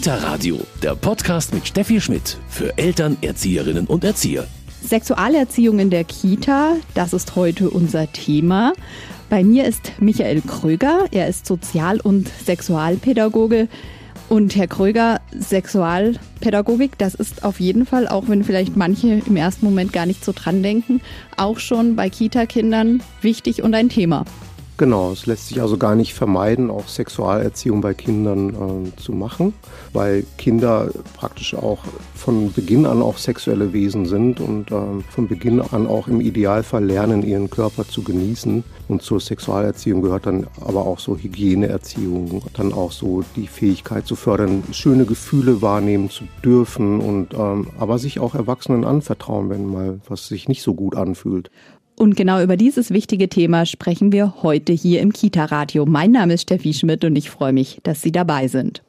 Kita Radio, der Podcast mit Steffi Schmidt für Eltern, Erzieherinnen und Erzieher. Sexualerziehung in der Kita, das ist heute unser Thema. Bei mir ist Michael Kröger, er ist Sozial- und Sexualpädagoge. Und Herr Kröger, Sexualpädagogik, das ist auf jeden Fall, auch wenn vielleicht manche im ersten Moment gar nicht so dran denken, auch schon bei Kita-Kindern wichtig und ein Thema. Genau, es lässt sich also gar nicht vermeiden, auch Sexualerziehung bei Kindern äh, zu machen, weil Kinder praktisch auch von Beginn an auch sexuelle Wesen sind und äh, von Beginn an auch im Idealfall lernen, ihren Körper zu genießen. Und zur Sexualerziehung gehört dann aber auch so Hygieneerziehung, dann auch so die Fähigkeit zu fördern, schöne Gefühle wahrnehmen zu dürfen und ähm, aber sich auch Erwachsenen anvertrauen, wenn mal was sich nicht so gut anfühlt. Und genau über dieses wichtige Thema sprechen wir heute hier im Kita-Radio. Mein Name ist Steffi Schmidt und ich freue mich, dass Sie dabei sind.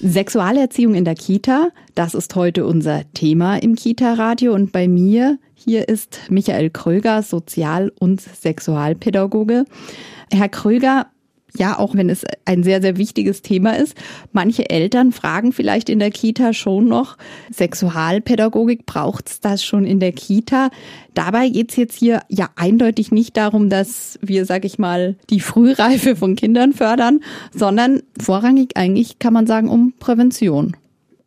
Sexualerziehung in der Kita, das ist heute unser Thema im Kita-Radio. Und bei mir hier ist Michael Kröger, Sozial- und Sexualpädagoge. Herr Kröger, ja, auch wenn es ein sehr, sehr wichtiges Thema ist. Manche Eltern fragen vielleicht in der Kita schon noch, Sexualpädagogik, braucht's das schon in der Kita? Dabei geht's jetzt hier ja eindeutig nicht darum, dass wir, sag ich mal, die Frühreife von Kindern fördern, sondern vorrangig eigentlich kann man sagen um Prävention.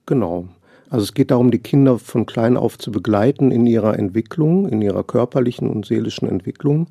Genau. Also es geht darum, die Kinder von klein auf zu begleiten in ihrer Entwicklung, in ihrer körperlichen und seelischen Entwicklung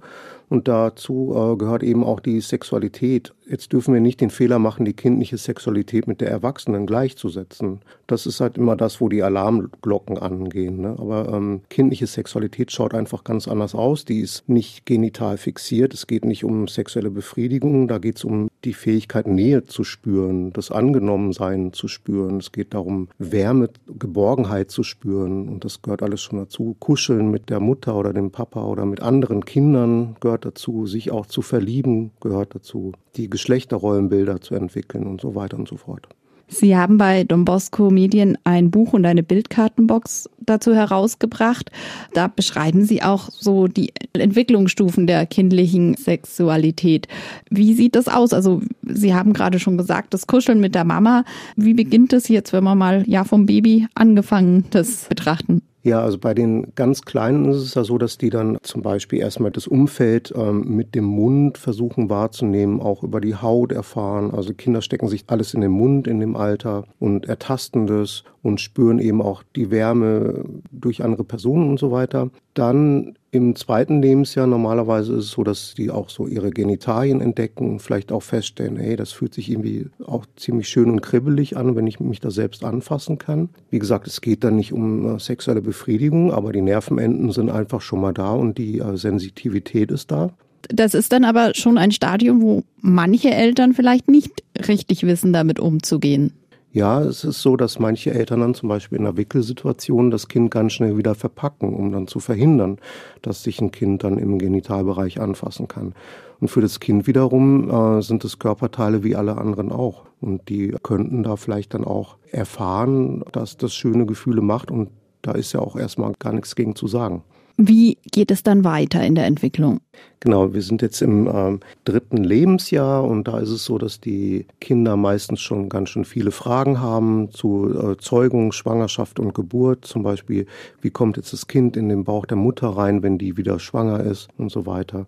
und dazu äh, gehört eben auch die Sexualität. Jetzt dürfen wir nicht den Fehler machen, die kindliche Sexualität mit der Erwachsenen gleichzusetzen. Das ist halt immer das, wo die Alarmglocken angehen. Ne? Aber ähm, kindliche Sexualität schaut einfach ganz anders aus. Die ist nicht genital fixiert. Es geht nicht um sexuelle Befriedigung. Da geht es um die Fähigkeit, Nähe zu spüren, das Angenommensein zu spüren. Es geht darum, Wärme, Geborgenheit zu spüren. Und das gehört alles schon dazu. Kuscheln mit der Mutter oder dem Papa oder mit anderen Kindern gehört dazu, sich auch zu verlieben gehört dazu, die Geschlechterrollenbilder zu entwickeln und so weiter und so fort. Sie haben bei Don Bosco Medien ein Buch und eine Bildkartenbox dazu herausgebracht. Da beschreiben Sie auch so die Entwicklungsstufen der kindlichen Sexualität. Wie sieht das aus? Also Sie haben gerade schon gesagt, das Kuscheln mit der Mama. Wie beginnt es jetzt, wenn wir mal ja vom Baby angefangen das betrachten? Ja, also bei den ganz Kleinen ist es ja so, dass die dann zum Beispiel erstmal das Umfeld ähm, mit dem Mund versuchen wahrzunehmen, auch über die Haut erfahren. Also Kinder stecken sich alles in den Mund in dem Alter und ertasten das und spüren eben auch die Wärme durch andere Personen und so weiter. Dann im zweiten Lebensjahr normalerweise ist es so, dass die auch so ihre Genitalien entdecken, vielleicht auch feststellen, hey, das fühlt sich irgendwie auch ziemlich schön und kribbelig an, wenn ich mich da selbst anfassen kann. Wie gesagt, es geht dann nicht um äh, sexuelle Befriedigung, aber die Nervenenden sind einfach schon mal da und die äh, Sensitivität ist da. Das ist dann aber schon ein Stadium, wo manche Eltern vielleicht nicht richtig wissen, damit umzugehen. Ja, es ist so, dass manche Eltern dann zum Beispiel in einer Wickelsituation das Kind ganz schnell wieder verpacken, um dann zu verhindern, dass sich ein Kind dann im Genitalbereich anfassen kann. Und für das Kind wiederum äh, sind es Körperteile wie alle anderen auch. Und die könnten da vielleicht dann auch erfahren, dass das schöne Gefühle macht. Und da ist ja auch erstmal gar nichts gegen zu sagen. Wie geht es dann weiter in der Entwicklung? Genau, wir sind jetzt im ähm, dritten Lebensjahr und da ist es so, dass die Kinder meistens schon ganz schön viele Fragen haben zu äh, Zeugung, Schwangerschaft und Geburt. Zum Beispiel, wie kommt jetzt das Kind in den Bauch der Mutter rein, wenn die wieder schwanger ist und so weiter.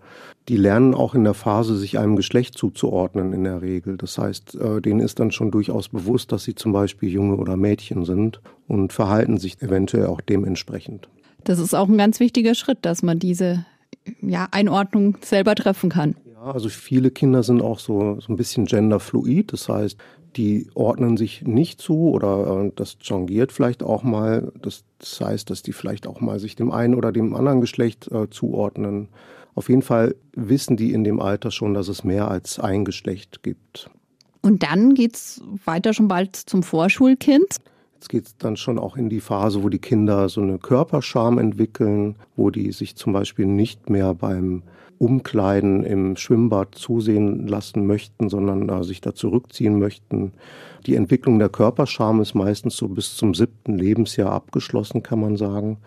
Die lernen auch in der Phase, sich einem Geschlecht zuzuordnen in der Regel. Das heißt, äh, denen ist dann schon durchaus bewusst, dass sie zum Beispiel Junge oder Mädchen sind und verhalten sich eventuell auch dementsprechend. Das ist auch ein ganz wichtiger Schritt, dass man diese ja, Einordnung selber treffen kann. Ja, also viele Kinder sind auch so, so ein bisschen genderfluid. Das heißt, die ordnen sich nicht zu oder äh, das jongiert vielleicht auch mal. Das, das, heißt, dass die vielleicht auch mal sich dem einen oder dem anderen Geschlecht äh, zuordnen. Auf jeden Fall wissen die in dem Alter schon, dass es mehr als ein Geschlecht gibt. Und dann geht's weiter schon bald zum Vorschulkind. Jetzt geht es dann schon auch in die Phase, wo die Kinder so eine Körperscham entwickeln, wo die sich zum Beispiel nicht mehr beim Umkleiden im Schwimmbad zusehen lassen möchten, sondern äh, sich da zurückziehen möchten. Die Entwicklung der Körperscham ist meistens so bis zum siebten Lebensjahr abgeschlossen, kann man sagen.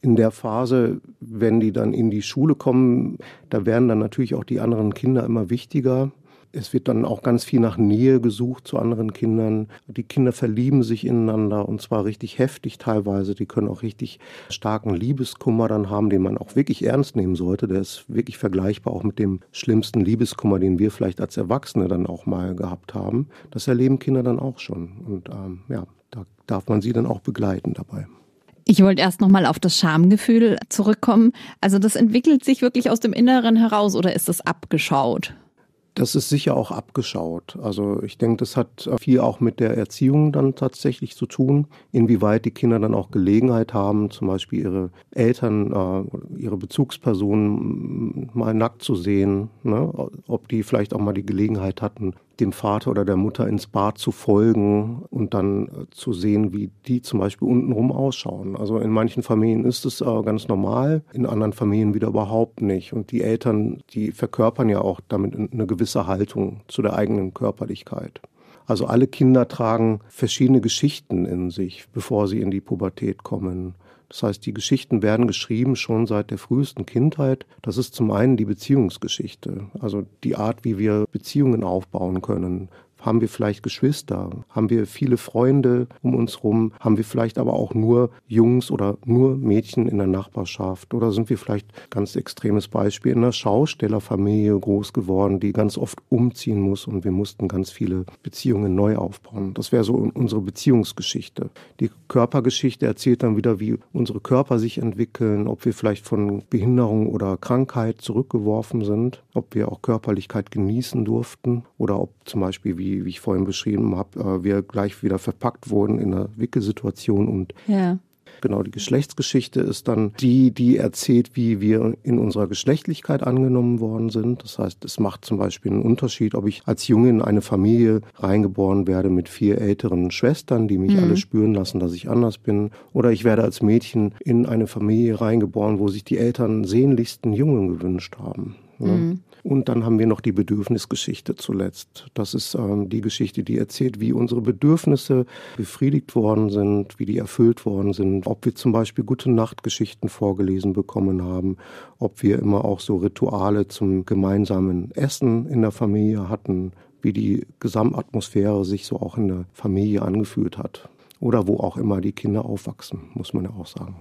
In der Phase, wenn die dann in die Schule kommen, da werden dann natürlich auch die anderen Kinder immer wichtiger. Es wird dann auch ganz viel nach Nähe gesucht zu anderen Kindern. Die Kinder verlieben sich ineinander und zwar richtig heftig teilweise. Die können auch richtig starken Liebeskummer dann haben, den man auch wirklich ernst nehmen sollte. Der ist wirklich vergleichbar auch mit dem schlimmsten Liebeskummer, den wir vielleicht als Erwachsene dann auch mal gehabt haben. Das erleben Kinder dann auch schon. Und ähm, ja, da darf man sie dann auch begleiten dabei. Ich wollte erst nochmal auf das Schamgefühl zurückkommen. Also das entwickelt sich wirklich aus dem Inneren heraus oder ist das abgeschaut? Das ist sicher auch abgeschaut. Also ich denke, das hat viel auch mit der Erziehung dann tatsächlich zu tun, inwieweit die Kinder dann auch Gelegenheit haben, zum Beispiel ihre Eltern, äh, ihre Bezugspersonen mal nackt zu sehen, ne? ob die vielleicht auch mal die Gelegenheit hatten, dem Vater oder der Mutter ins Bad zu folgen und dann äh, zu sehen, wie die zum Beispiel untenrum ausschauen. Also in manchen Familien ist es äh, ganz normal, in anderen Familien wieder überhaupt nicht. Und die Eltern, die verkörpern ja auch damit eine gewisse Haltung zu der eigenen Körperlichkeit. Also alle Kinder tragen verschiedene Geschichten in sich, bevor sie in die Pubertät kommen. Das heißt, die Geschichten werden geschrieben schon seit der frühesten Kindheit. Das ist zum einen die Beziehungsgeschichte, also die Art, wie wir Beziehungen aufbauen können, haben wir vielleicht Geschwister? Haben wir viele Freunde um uns rum? Haben wir vielleicht aber auch nur Jungs oder nur Mädchen in der Nachbarschaft? Oder sind wir vielleicht, ganz extremes Beispiel, in einer Schaustellerfamilie groß geworden, die ganz oft umziehen muss und wir mussten ganz viele Beziehungen neu aufbauen? Das wäre so unsere Beziehungsgeschichte. Die Körpergeschichte erzählt dann wieder, wie unsere Körper sich entwickeln, ob wir vielleicht von Behinderung oder Krankheit zurückgeworfen sind, ob wir auch Körperlichkeit genießen durften oder ob zum Beispiel wie wie, ich vorhin beschrieben habe, äh, wir gleich wieder verpackt wurden in einer Wickelsituation und ja. Genau, die Geschlechtsgeschichte ist dann die, die erzählt, wie wir in unserer Geschlechtlichkeit angenommen worden sind. Das heißt, es macht zum Beispiel einen Unterschied, ob ich als Junge in eine Familie reingeboren werde mit vier älteren Schwestern, die mich mhm. alle spüren lassen, dass ich anders bin. Oder ich werde als Mädchen in eine Familie reingeboren, wo sich die Eltern sehnlichsten Jungen gewünscht haben. Ne? Mhm. Und dann haben wir noch die Bedürfnisgeschichte zuletzt. Das ist ähm, die Geschichte, die erzählt, wie unsere Bedürfnisse befriedigt worden sind, wie die erfüllt worden sind, ob wir zum Beispiel gute Nachtgeschichten vorgelesen bekommen haben, ob wir immer auch so Rituale zum gemeinsamen Essen in der Familie hatten, wie die Gesamtatmosphäre sich so auch in der Familie angefühlt hat. Oder wo auch immer die Kinder aufwachsen, muss man ja auch sagen.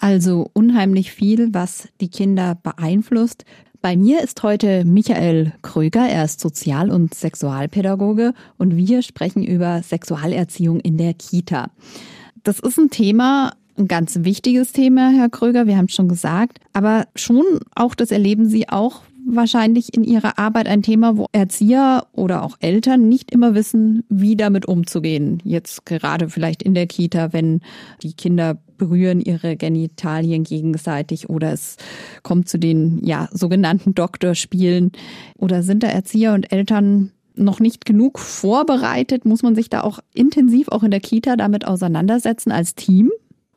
Also unheimlich viel, was die Kinder beeinflusst. Bei mir ist heute Michael Kröger. Er ist Sozial- und Sexualpädagoge und wir sprechen über Sexualerziehung in der Kita. Das ist ein Thema, ein ganz wichtiges Thema, Herr Kröger, wir haben es schon gesagt, aber schon auch, das erleben Sie auch wahrscheinlich in Ihrer Arbeit ein Thema, wo Erzieher oder auch Eltern nicht immer wissen, wie damit umzugehen. Jetzt gerade vielleicht in der Kita, wenn die Kinder berühren ihre Genitalien gegenseitig oder es kommt zu den ja sogenannten Doktorspielen oder sind da Erzieher und Eltern noch nicht genug vorbereitet? Muss man sich da auch intensiv auch in der Kita damit auseinandersetzen als Team?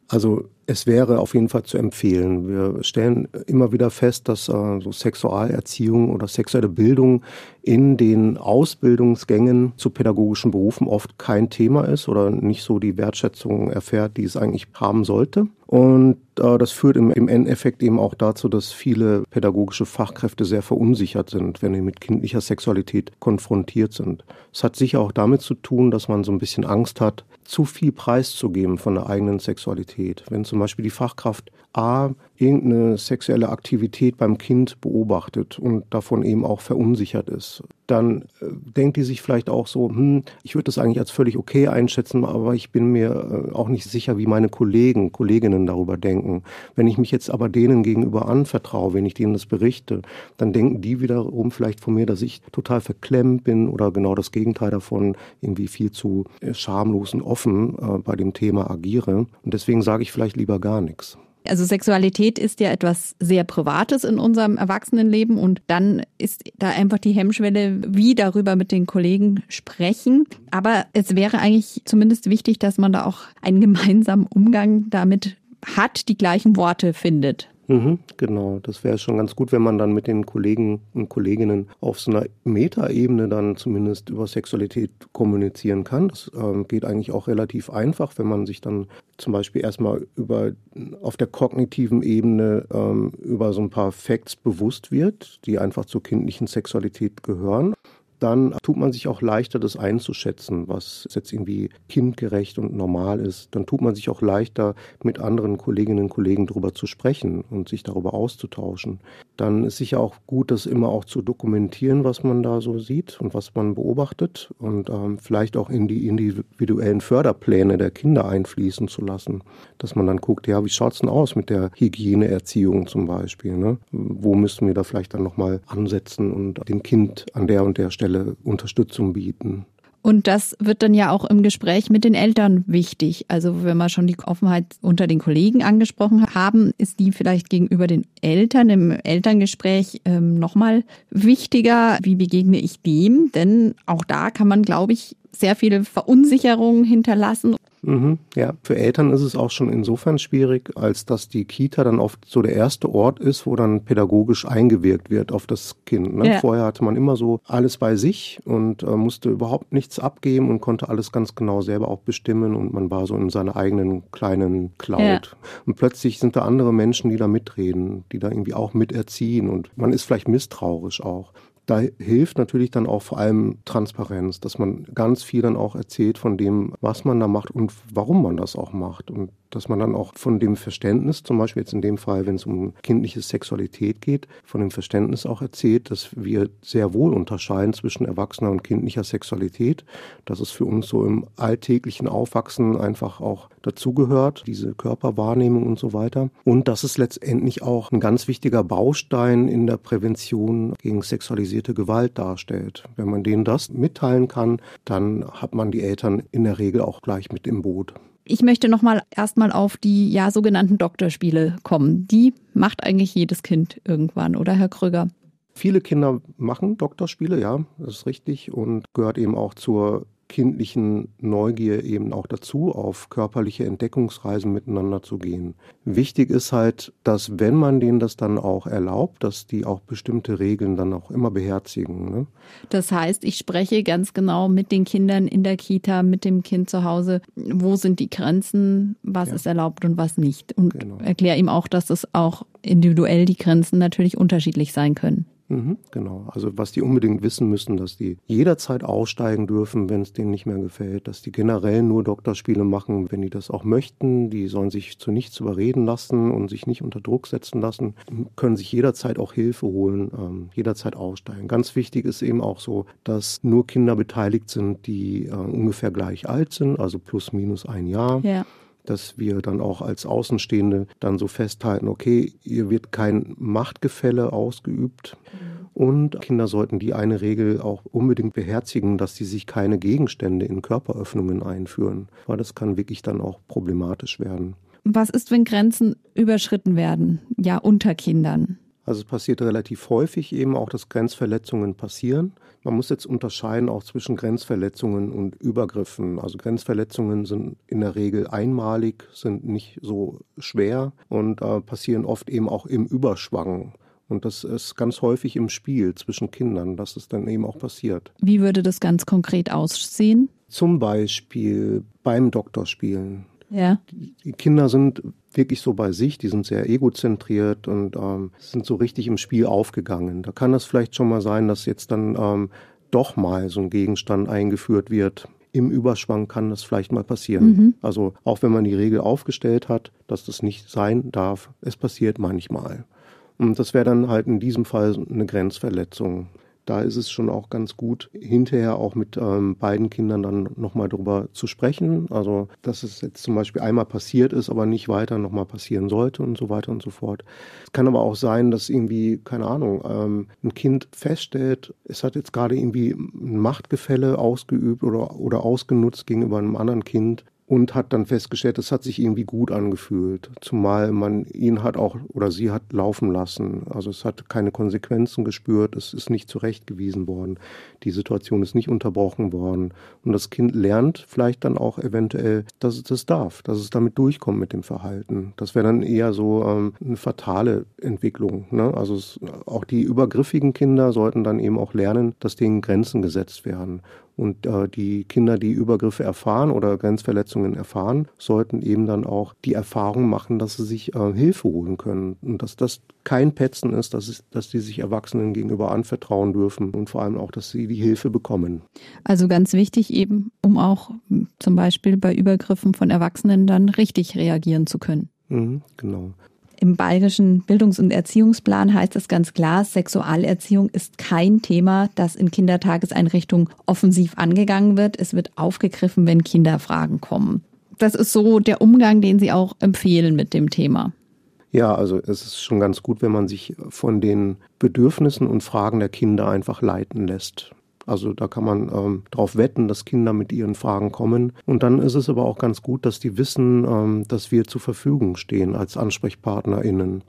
Also es wäre auf jeden Fall zu empfehlen. Wir stellen immer wieder fest, dass äh, so Sexualerziehung oder sexuelle Bildung in den Ausbildungsgängen zu pädagogischen Berufen oft kein Thema ist oder nicht so die Wertschätzung erfährt, die es eigentlich haben sollte. Und das führt im, im Endeffekt eben auch dazu, dass viele pädagogische Fachkräfte sehr verunsichert sind, wenn sie mit kindlicher Sexualität konfrontiert sind. Es hat sicher auch damit zu tun, dass man so ein bisschen Angst hat, zu viel preiszugeben von der eigenen Sexualität. Wenn zum Beispiel die Fachkraft A irgendeine sexuelle Aktivität beim Kind beobachtet und davon eben auch verunsichert ist, dann äh, denkt die sich vielleicht auch so, hm, ich würde das eigentlich als völlig okay einschätzen, aber ich bin mir äh, auch nicht sicher, wie meine Kollegen, Kolleginnen darüber denken. Wenn ich mich jetzt aber denen gegenüber anvertraue, wenn ich denen das berichte, dann denken die wiederum vielleicht von mir, dass ich total verklemmt bin oder genau das Gegenteil davon, irgendwie viel zu äh, schamlos und offen äh, bei dem Thema agiere. Und deswegen sage ich vielleicht lieber gar nichts. Also Sexualität ist ja etwas sehr Privates in unserem Erwachsenenleben und dann ist da einfach die Hemmschwelle, wie darüber mit den Kollegen sprechen. Aber es wäre eigentlich zumindest wichtig, dass man da auch einen gemeinsamen Umgang damit hat, die gleichen Worte findet. Mhm, genau, das wäre schon ganz gut, wenn man dann mit den Kollegen und Kolleginnen auf so einer Metaebene dann zumindest über Sexualität kommunizieren kann. Das ähm, geht eigentlich auch relativ einfach, wenn man sich dann zum Beispiel erstmal über auf der kognitiven Ebene ähm, über so ein paar Facts bewusst wird, die einfach zur kindlichen Sexualität gehören dann tut man sich auch leichter, das einzuschätzen, was jetzt irgendwie kindgerecht und normal ist. Dann tut man sich auch leichter, mit anderen Kolleginnen und Kollegen darüber zu sprechen und sich darüber auszutauschen. Dann ist sicher auch gut, das immer auch zu dokumentieren, was man da so sieht und was man beobachtet und ähm, vielleicht auch in die individuellen Förderpläne der Kinder einfließen zu lassen. Dass man dann guckt, ja, wie schaut's denn aus mit der Hygieneerziehung zum Beispiel? Ne? Wo müssen wir da vielleicht dann nochmal ansetzen und dem Kind an der und der Stelle Unterstützung bieten? Und das wird dann ja auch im Gespräch mit den Eltern wichtig. Also wenn wir schon die Offenheit unter den Kollegen angesprochen haben, ist die vielleicht gegenüber den Eltern im Elterngespräch ähm, nochmal wichtiger. Wie begegne ich dem? Denn auch da kann man, glaube ich, sehr viele Verunsicherungen hinterlassen Mhm, ja, für Eltern ist es auch schon insofern schwierig, als dass die Kita dann oft so der erste Ort ist, wo dann pädagogisch eingewirkt wird auf das Kind. Ne? Ja. Vorher hatte man immer so alles bei sich und äh, musste überhaupt nichts abgeben und konnte alles ganz genau selber auch bestimmen und man war so in seiner eigenen kleinen Cloud. Ja. Und plötzlich sind da andere Menschen, die da mitreden, die da irgendwie auch miterziehen und man ist vielleicht misstrauisch auch da hilft natürlich dann auch vor allem Transparenz, dass man ganz viel dann auch erzählt von dem, was man da macht und warum man das auch macht. Und dass man dann auch von dem Verständnis, zum Beispiel jetzt in dem Fall, wenn es um kindliche Sexualität geht, von dem Verständnis auch erzählt, dass wir sehr wohl unterscheiden zwischen erwachsener und kindlicher Sexualität, dass es für uns so im alltäglichen Aufwachsen einfach auch dazugehört, diese Körperwahrnehmung und so weiter. Und dass es letztendlich auch ein ganz wichtiger Baustein in der Prävention gegen sexualisierte Gewalt darstellt. Wenn man denen das mitteilen kann, dann hat man die Eltern in der Regel auch gleich mit im Boot. Ich möchte nochmal erstmal auf die ja sogenannten Doktorspiele kommen. Die macht eigentlich jedes Kind irgendwann, oder Herr Krüger? Viele Kinder machen Doktorspiele, ja, das ist richtig und gehört eben auch zur kindlichen Neugier eben auch dazu, auf körperliche Entdeckungsreisen miteinander zu gehen. Wichtig ist halt, dass wenn man denen das dann auch erlaubt, dass die auch bestimmte Regeln dann auch immer beherzigen. Ne? Das heißt, ich spreche ganz genau mit den Kindern in der Kita, mit dem Kind zu Hause, wo sind die Grenzen, was ja. ist erlaubt und was nicht. Und genau. erkläre ihm auch, dass es auch individuell die Grenzen natürlich unterschiedlich sein können. Mhm, genau. Also was die unbedingt wissen müssen, dass die jederzeit aussteigen dürfen, wenn es denen nicht mehr gefällt, dass die generell nur Doktorspiele machen, wenn die das auch möchten. Die sollen sich zu nichts überreden lassen und sich nicht unter Druck setzen lassen, können sich jederzeit auch Hilfe holen, ähm, jederzeit aussteigen. Ganz wichtig ist eben auch so, dass nur Kinder beteiligt sind, die äh, ungefähr gleich alt sind, also plus minus ein Jahr. Ja dass wir dann auch als Außenstehende dann so festhalten, okay, hier wird kein Machtgefälle ausgeübt. Und Kinder sollten die eine Regel auch unbedingt beherzigen, dass sie sich keine Gegenstände in Körperöffnungen einführen, weil das kann wirklich dann auch problematisch werden. Was ist, wenn Grenzen überschritten werden? Ja, unter Kindern. Also es passiert relativ häufig eben auch, dass Grenzverletzungen passieren. Man muss jetzt unterscheiden auch zwischen Grenzverletzungen und Übergriffen. Also Grenzverletzungen sind in der Regel einmalig, sind nicht so schwer und äh, passieren oft eben auch im Überschwang. Und das ist ganz häufig im Spiel zwischen Kindern, dass es dann eben auch passiert. Wie würde das ganz konkret aussehen? Zum Beispiel beim Doktorspielen. Ja. Die Kinder sind wirklich so bei sich, die sind sehr egozentriert und ähm, sind so richtig im Spiel aufgegangen. Da kann es vielleicht schon mal sein, dass jetzt dann ähm, doch mal so ein Gegenstand eingeführt wird. Im Überschwang kann das vielleicht mal passieren. Mhm. Also auch wenn man die Regel aufgestellt hat, dass das nicht sein darf, es passiert manchmal. Und das wäre dann halt in diesem Fall eine Grenzverletzung da ist es schon auch ganz gut, hinterher auch mit ähm, beiden Kindern dann nochmal drüber zu sprechen. Also, dass es jetzt zum Beispiel einmal passiert ist, aber nicht weiter nochmal passieren sollte und so weiter und so fort. Es kann aber auch sein, dass irgendwie, keine Ahnung, ähm, ein Kind feststellt, es hat jetzt gerade irgendwie ein Machtgefälle ausgeübt oder, oder ausgenutzt gegenüber einem anderen Kind und hat dann festgestellt, es hat sich irgendwie gut angefühlt, zumal man ihn hat auch oder sie hat laufen lassen. Also es hat keine Konsequenzen gespürt, es ist nicht zurechtgewiesen worden, die Situation ist nicht unterbrochen worden und das Kind lernt vielleicht dann auch eventuell, dass es das darf, dass es damit durchkommt mit dem Verhalten. Das wäre dann eher so ähm, eine fatale Entwicklung. Ne? Also es, auch die übergriffigen Kinder sollten dann eben auch lernen, dass denen Grenzen gesetzt werden Und äh, die Kinder, die Übergriffe erfahren oder Grenzverletzungen erfahren, sollten eben dann auch die Erfahrung machen, dass sie sich äh, Hilfe holen können und dass das kein Petzen ist, dass, es, dass die sich Erwachsenen gegenüber anvertrauen dürfen und vor allem auch, dass sie die Hilfe bekommen. Also ganz wichtig eben, um auch zum Beispiel bei Übergriffen von Erwachsenen dann richtig reagieren zu können. Mhm, genau. Im bayerischen Bildungs- und Erziehungsplan heißt es ganz klar, Sexualerziehung ist kein Thema, das in Kindertageseinrichtungen offensiv angegangen wird. Es wird aufgegriffen, wenn Kinderfragen kommen. Das ist so der Umgang, den Sie auch empfehlen mit dem Thema. Ja, also es ist schon ganz gut, wenn man sich von den Bedürfnissen und Fragen der Kinder einfach leiten lässt. Also da kann man ähm, darauf wetten, dass Kinder mit ihren Fragen kommen. Und dann ist es aber auch ganz gut, dass die wissen, ähm, dass wir zur Verfügung stehen als AnsprechpartnerInnen.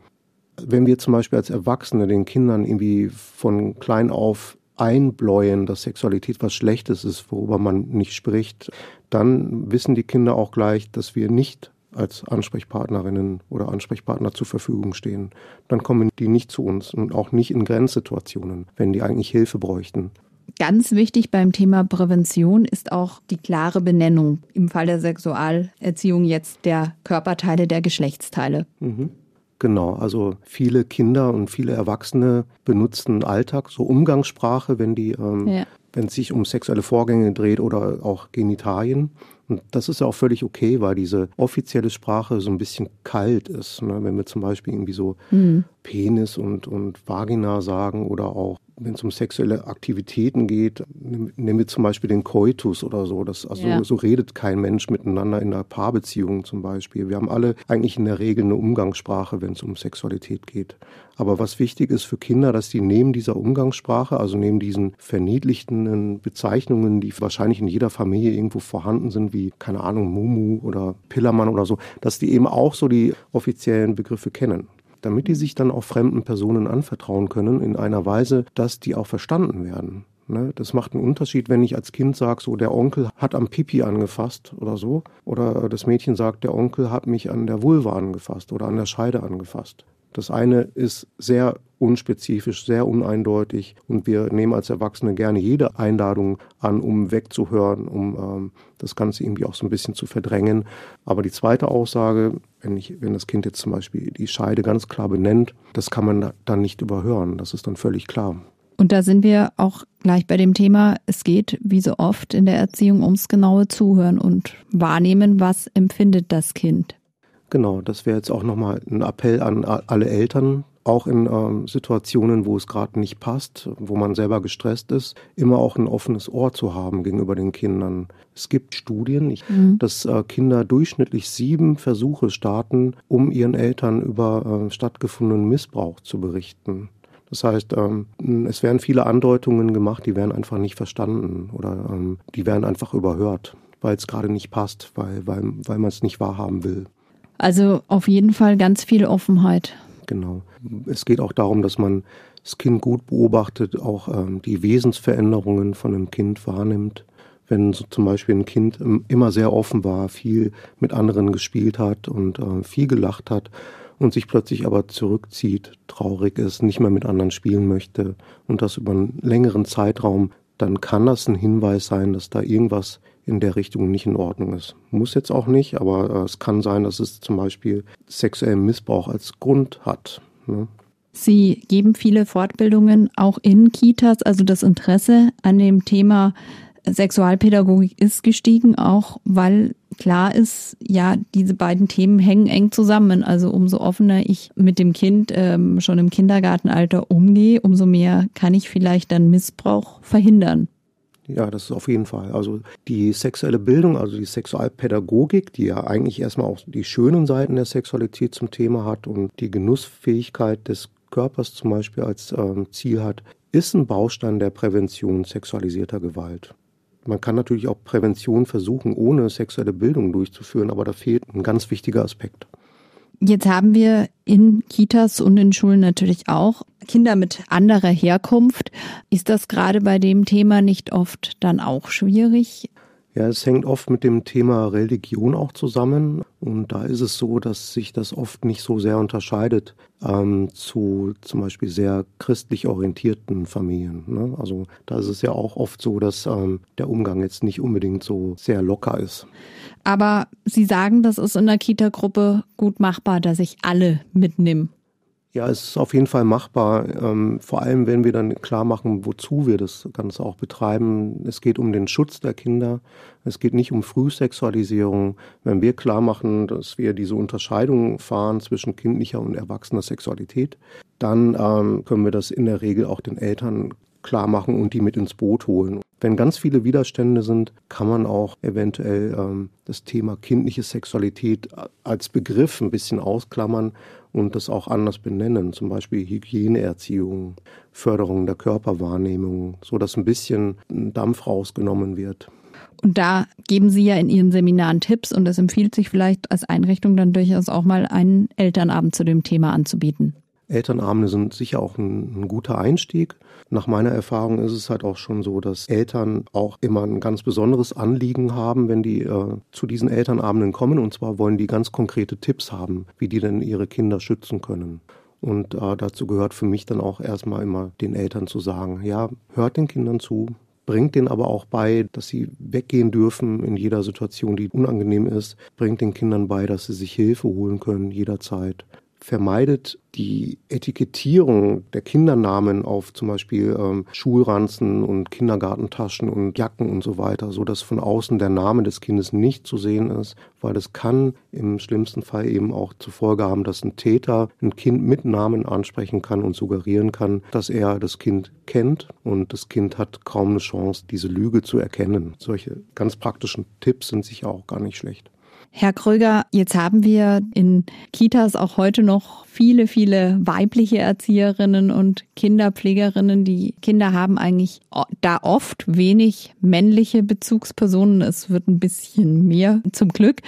Wenn wir zum Beispiel als Erwachsene den Kindern irgendwie von klein auf einbläuen, dass Sexualität was Schlechtes ist, worüber man nicht spricht, dann wissen die Kinder auch gleich, dass wir nicht als Ansprechpartnerinnen oder Ansprechpartner zur Verfügung stehen. Dann kommen die nicht zu uns und auch nicht in Grenzsituationen, wenn die eigentlich Hilfe bräuchten. Ganz wichtig beim Thema Prävention ist auch die klare Benennung im Fall der Sexualerziehung jetzt der Körperteile der Geschlechtsteile. Mhm. Genau, also viele Kinder und viele Erwachsene benutzen Alltag, so Umgangssprache, wenn die, ähm, ja. wenn es sich um sexuelle Vorgänge dreht oder auch Genitalien. Und das ist ja auch völlig okay, weil diese offizielle Sprache so ein bisschen kalt ist. Ne? Wenn wir zum Beispiel irgendwie so mhm. Penis und, und Vagina sagen oder auch wenn es um sexuelle Aktivitäten geht, nehmen wir zum Beispiel den Koitus oder so. Das, also ja. so redet kein Mensch miteinander in einer Paarbeziehung zum Beispiel. Wir haben alle eigentlich in der Regel eine Umgangssprache, wenn es um Sexualität geht. Aber was wichtig ist für Kinder, dass die neben dieser Umgangssprache, also neben diesen verniedlichtenden Bezeichnungen, die wahrscheinlich in jeder Familie irgendwo vorhanden sind, wie, keine Ahnung, Mumu oder Pillermann oder so, dass die eben auch so die offiziellen Begriffe kennen damit die sich dann auch fremden Personen anvertrauen können in einer Weise, dass die auch verstanden werden. Ne? Das macht einen Unterschied, wenn ich als Kind sage, so der Onkel hat am Pipi angefasst oder so. Oder das Mädchen sagt, der Onkel hat mich an der Vulva angefasst oder an der Scheide angefasst. Das eine ist sehr unspezifisch, sehr uneindeutig und wir nehmen als Erwachsene gerne jede Einladung an, um wegzuhören, um ähm, das Ganze irgendwie auch so ein bisschen zu verdrängen. Aber die zweite Aussage, wenn, ich, wenn das Kind jetzt zum Beispiel die Scheide ganz klar benennt, das kann man dann nicht überhören. Das ist dann völlig klar. Und da sind wir auch gleich bei dem Thema, es geht wie so oft in der Erziehung ums genaue Zuhören und wahrnehmen, was empfindet das Kind. Genau, das wäre jetzt auch nochmal ein Appell an alle Eltern, auch in ähm, Situationen, wo es gerade nicht passt, wo man selber gestresst ist, immer auch ein offenes Ohr zu haben gegenüber den Kindern. Es gibt Studien, ich, mhm. dass äh, Kinder durchschnittlich sieben Versuche starten, um ihren Eltern über äh, stattgefundenen Missbrauch zu berichten. Das heißt, ähm, es werden viele Andeutungen gemacht, die werden einfach nicht verstanden oder ähm, die werden einfach überhört, weil es gerade nicht passt, weil, weil, weil man es nicht wahrhaben will. Also auf jeden Fall ganz viel Offenheit. Genau. Es geht auch darum, dass man das Kind gut beobachtet, auch ähm, die Wesensveränderungen von einem Kind wahrnimmt. Wenn so zum Beispiel ein Kind immer sehr offen war, viel mit anderen gespielt hat und äh, viel gelacht hat und sich plötzlich aber zurückzieht, traurig ist, nicht mehr mit anderen spielen möchte und das über einen längeren Zeitraum, dann kann das ein Hinweis sein, dass da irgendwas in der Richtung nicht in Ordnung ist. Muss jetzt auch nicht, aber äh, es kann sein, dass es zum Beispiel sexuellen Missbrauch als Grund hat. Ne? Sie geben viele Fortbildungen auch in Kitas, also das Interesse an dem Thema Sexualpädagogik ist gestiegen, auch weil klar ist, ja, diese beiden Themen hängen eng zusammen. Also umso offener ich mit dem Kind ähm, schon im Kindergartenalter umgehe, umso mehr kann ich vielleicht dann Missbrauch verhindern. Ja, das ist auf jeden Fall. Also die sexuelle Bildung, also die Sexualpädagogik, die ja eigentlich erstmal auch die schönen Seiten der Sexualität zum Thema hat und die Genussfähigkeit des Körpers zum Beispiel als ähm, Ziel hat, ist ein Baustein der Prävention sexualisierter Gewalt. Man kann natürlich auch Prävention versuchen, ohne sexuelle Bildung durchzuführen, aber da fehlt ein ganz wichtiger Aspekt. Jetzt haben wir in Kitas und in Schulen natürlich auch Kinder mit anderer Herkunft. Ist das gerade bei dem Thema nicht oft dann auch schwierig? Ja, es hängt oft mit dem Thema Religion auch zusammen. Und da ist es so, dass sich das oft nicht so sehr unterscheidet ähm, zu zum Beispiel sehr christlich orientierten Familien. Ne? Also da ist es ja auch oft so, dass ähm, der Umgang jetzt nicht unbedingt so sehr locker ist. Aber Sie sagen, das ist in der Kita-Gruppe gut machbar, dass ich alle mitnehme. Ja, es ist auf jeden Fall machbar, ähm, vor allem wenn wir dann klar machen, wozu wir das Ganze auch betreiben. Es geht um den Schutz der Kinder, es geht nicht um Frühsexualisierung. Wenn wir klar machen, dass wir diese Unterscheidung fahren zwischen kindlicher und erwachsener Sexualität, dann ähm, können wir das in der Regel auch den Eltern klar machen und die mit ins Boot holen. Wenn ganz viele Widerstände sind, kann man auch eventuell ähm, das Thema kindliche Sexualität als Begriff ein bisschen ausklammern und das auch anders benennen, zum Beispiel Hygieneerziehung, Förderung der Körperwahrnehmung, so dass ein bisschen Dampf rausgenommen wird. Und da geben Sie ja in Ihren Seminaren Tipps und es empfiehlt sich vielleicht als Einrichtung dann durchaus auch mal einen Elternabend zu dem Thema anzubieten. Elternabende sind sicher auch ein, ein, guter Einstieg. Nach meiner Erfahrung ist es halt auch schon so, dass Eltern auch immer ein ganz besonderes Anliegen haben, wenn die äh, zu diesen Elternabenden kommen. Und zwar wollen die ganz konkrete Tipps haben, wie die denn ihre Kinder schützen können. Und äh, dazu gehört für mich dann auch erstmal immer den Eltern zu sagen, ja, hört den Kindern zu, bringt denen aber auch bei, dass sie weggehen dürfen in jeder Situation, die unangenehm ist, bringt den Kindern bei, dass sie sich Hilfe holen können jederzeit vermeidet die Etikettierung der Kindernamen auf zum Beispiel ähm, Schulranzen und Kindergartentaschen und Jacken und so weiter, so dass von außen der Name des Kindes nicht zu sehen ist, weil das kann im schlimmsten Fall eben auch zur Folge haben, dass ein Täter ein Kind mit Namen ansprechen kann und suggerieren kann, dass er das Kind kennt und das Kind hat kaum eine Chance, diese Lüge zu erkennen. Solche ganz praktischen Tipps sind sicher auch gar nicht schlecht. Herr Kröger, jetzt haben wir in Kitas auch heute noch viele, viele weibliche Erzieherinnen und Kinderpflegerinnen. Die Kinder haben eigentlich da oft wenig männliche Bezugspersonen. Es wird ein bisschen mehr zum Glück.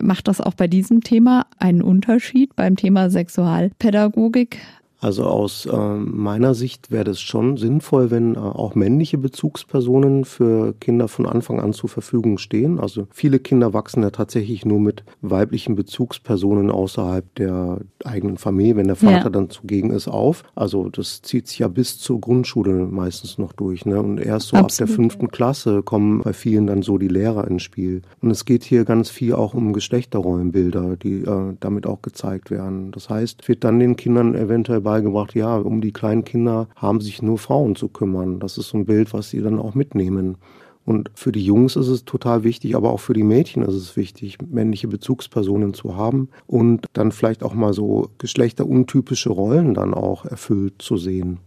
Macht das auch bei diesem Thema einen Unterschied beim Thema Sexualpädagogik? Also aus äh, meiner Sicht wäre das schon sinnvoll, wenn äh, auch männliche Bezugspersonen für Kinder von Anfang an zur Verfügung stehen. Also viele Kinder wachsen ja tatsächlich nur mit weiblichen Bezugspersonen außerhalb der eigenen Familie, wenn der Vater ja. dann zugegen ist, auf. Also das zieht sich ja bis zur Grundschule meistens noch durch. Ne? Und erst so Absolut. ab der fünften Klasse kommen bei vielen dann so die Lehrer ins Spiel. Und es geht hier ganz viel auch um Geschlechterrollenbilder, die äh, damit auch gezeigt werden. Das heißt, wird dann den Kindern eventuell beigebracht, ja, um die kleinen Kinder haben sich nur Frauen zu kümmern. Das ist so ein Bild, was sie dann auch mitnehmen. Und für die Jungs ist es total wichtig, aber auch für die Mädchen ist es wichtig, männliche Bezugspersonen zu haben und dann vielleicht auch mal so geschlechteruntypische Rollen dann auch erfüllt zu sehen.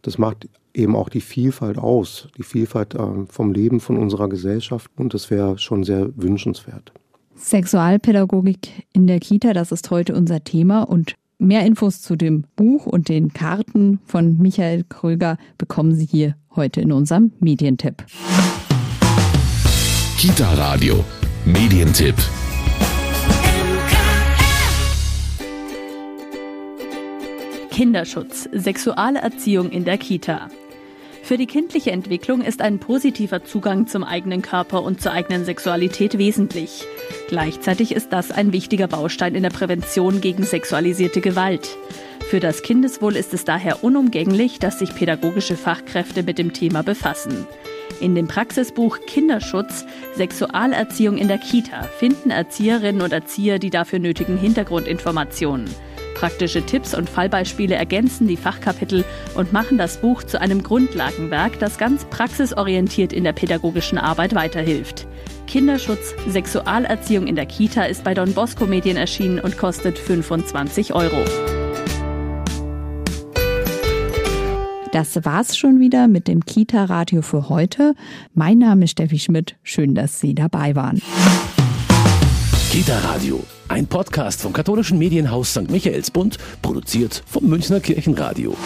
Das macht eben auch die Vielfalt aus, die Vielfalt äh, vom Leben von unserer Gesellschaft und das wäre schon sehr wünschenswert. Sexualpädagogik in der Kita, das ist heute unser Thema und Mehr Infos zu dem Buch und den Karten von Michael Kröger bekommen Sie hier heute in unserem Medientipp. Kita Radio, Medientipp. Kinderschutz, Sexualerziehung in der Kita. Für die kindliche Entwicklung ist ein positiver Zugang zum eigenen Körper und zur eigenen Sexualität wesentlich. Gleichzeitig ist das ein wichtiger Baustein in der Prävention gegen sexualisierte Gewalt. Für das Kindeswohl ist es daher unumgänglich, dass sich pädagogische Fachkräfte mit dem Thema befassen. In dem Praxisbuch Kinderschutz Sexualerziehung in der Kita finden Erzieherinnen und Erzieher die dafür nötigen Hintergrundinformationen. Praktische Tipps und Fallbeispiele ergänzen die Fachkapitel und machen das Buch zu einem Grundlagenwerk, das ganz praxisorientiert in der pädagogischen Arbeit weiterhilft. Kinderschutz, Sexualerziehung in der Kita ist bei Don Bosco Medien erschienen und kostet 25 Euro. Das war's schon wieder mit dem Kita-Radio für heute. Mein Name ist Steffi Schmidt. Schön, dass Sie dabei waren. Kita Radio, ein Podcast vom katholischen Medienhaus St. Michaelsbund, produziert vom Münchner Kirchenradio.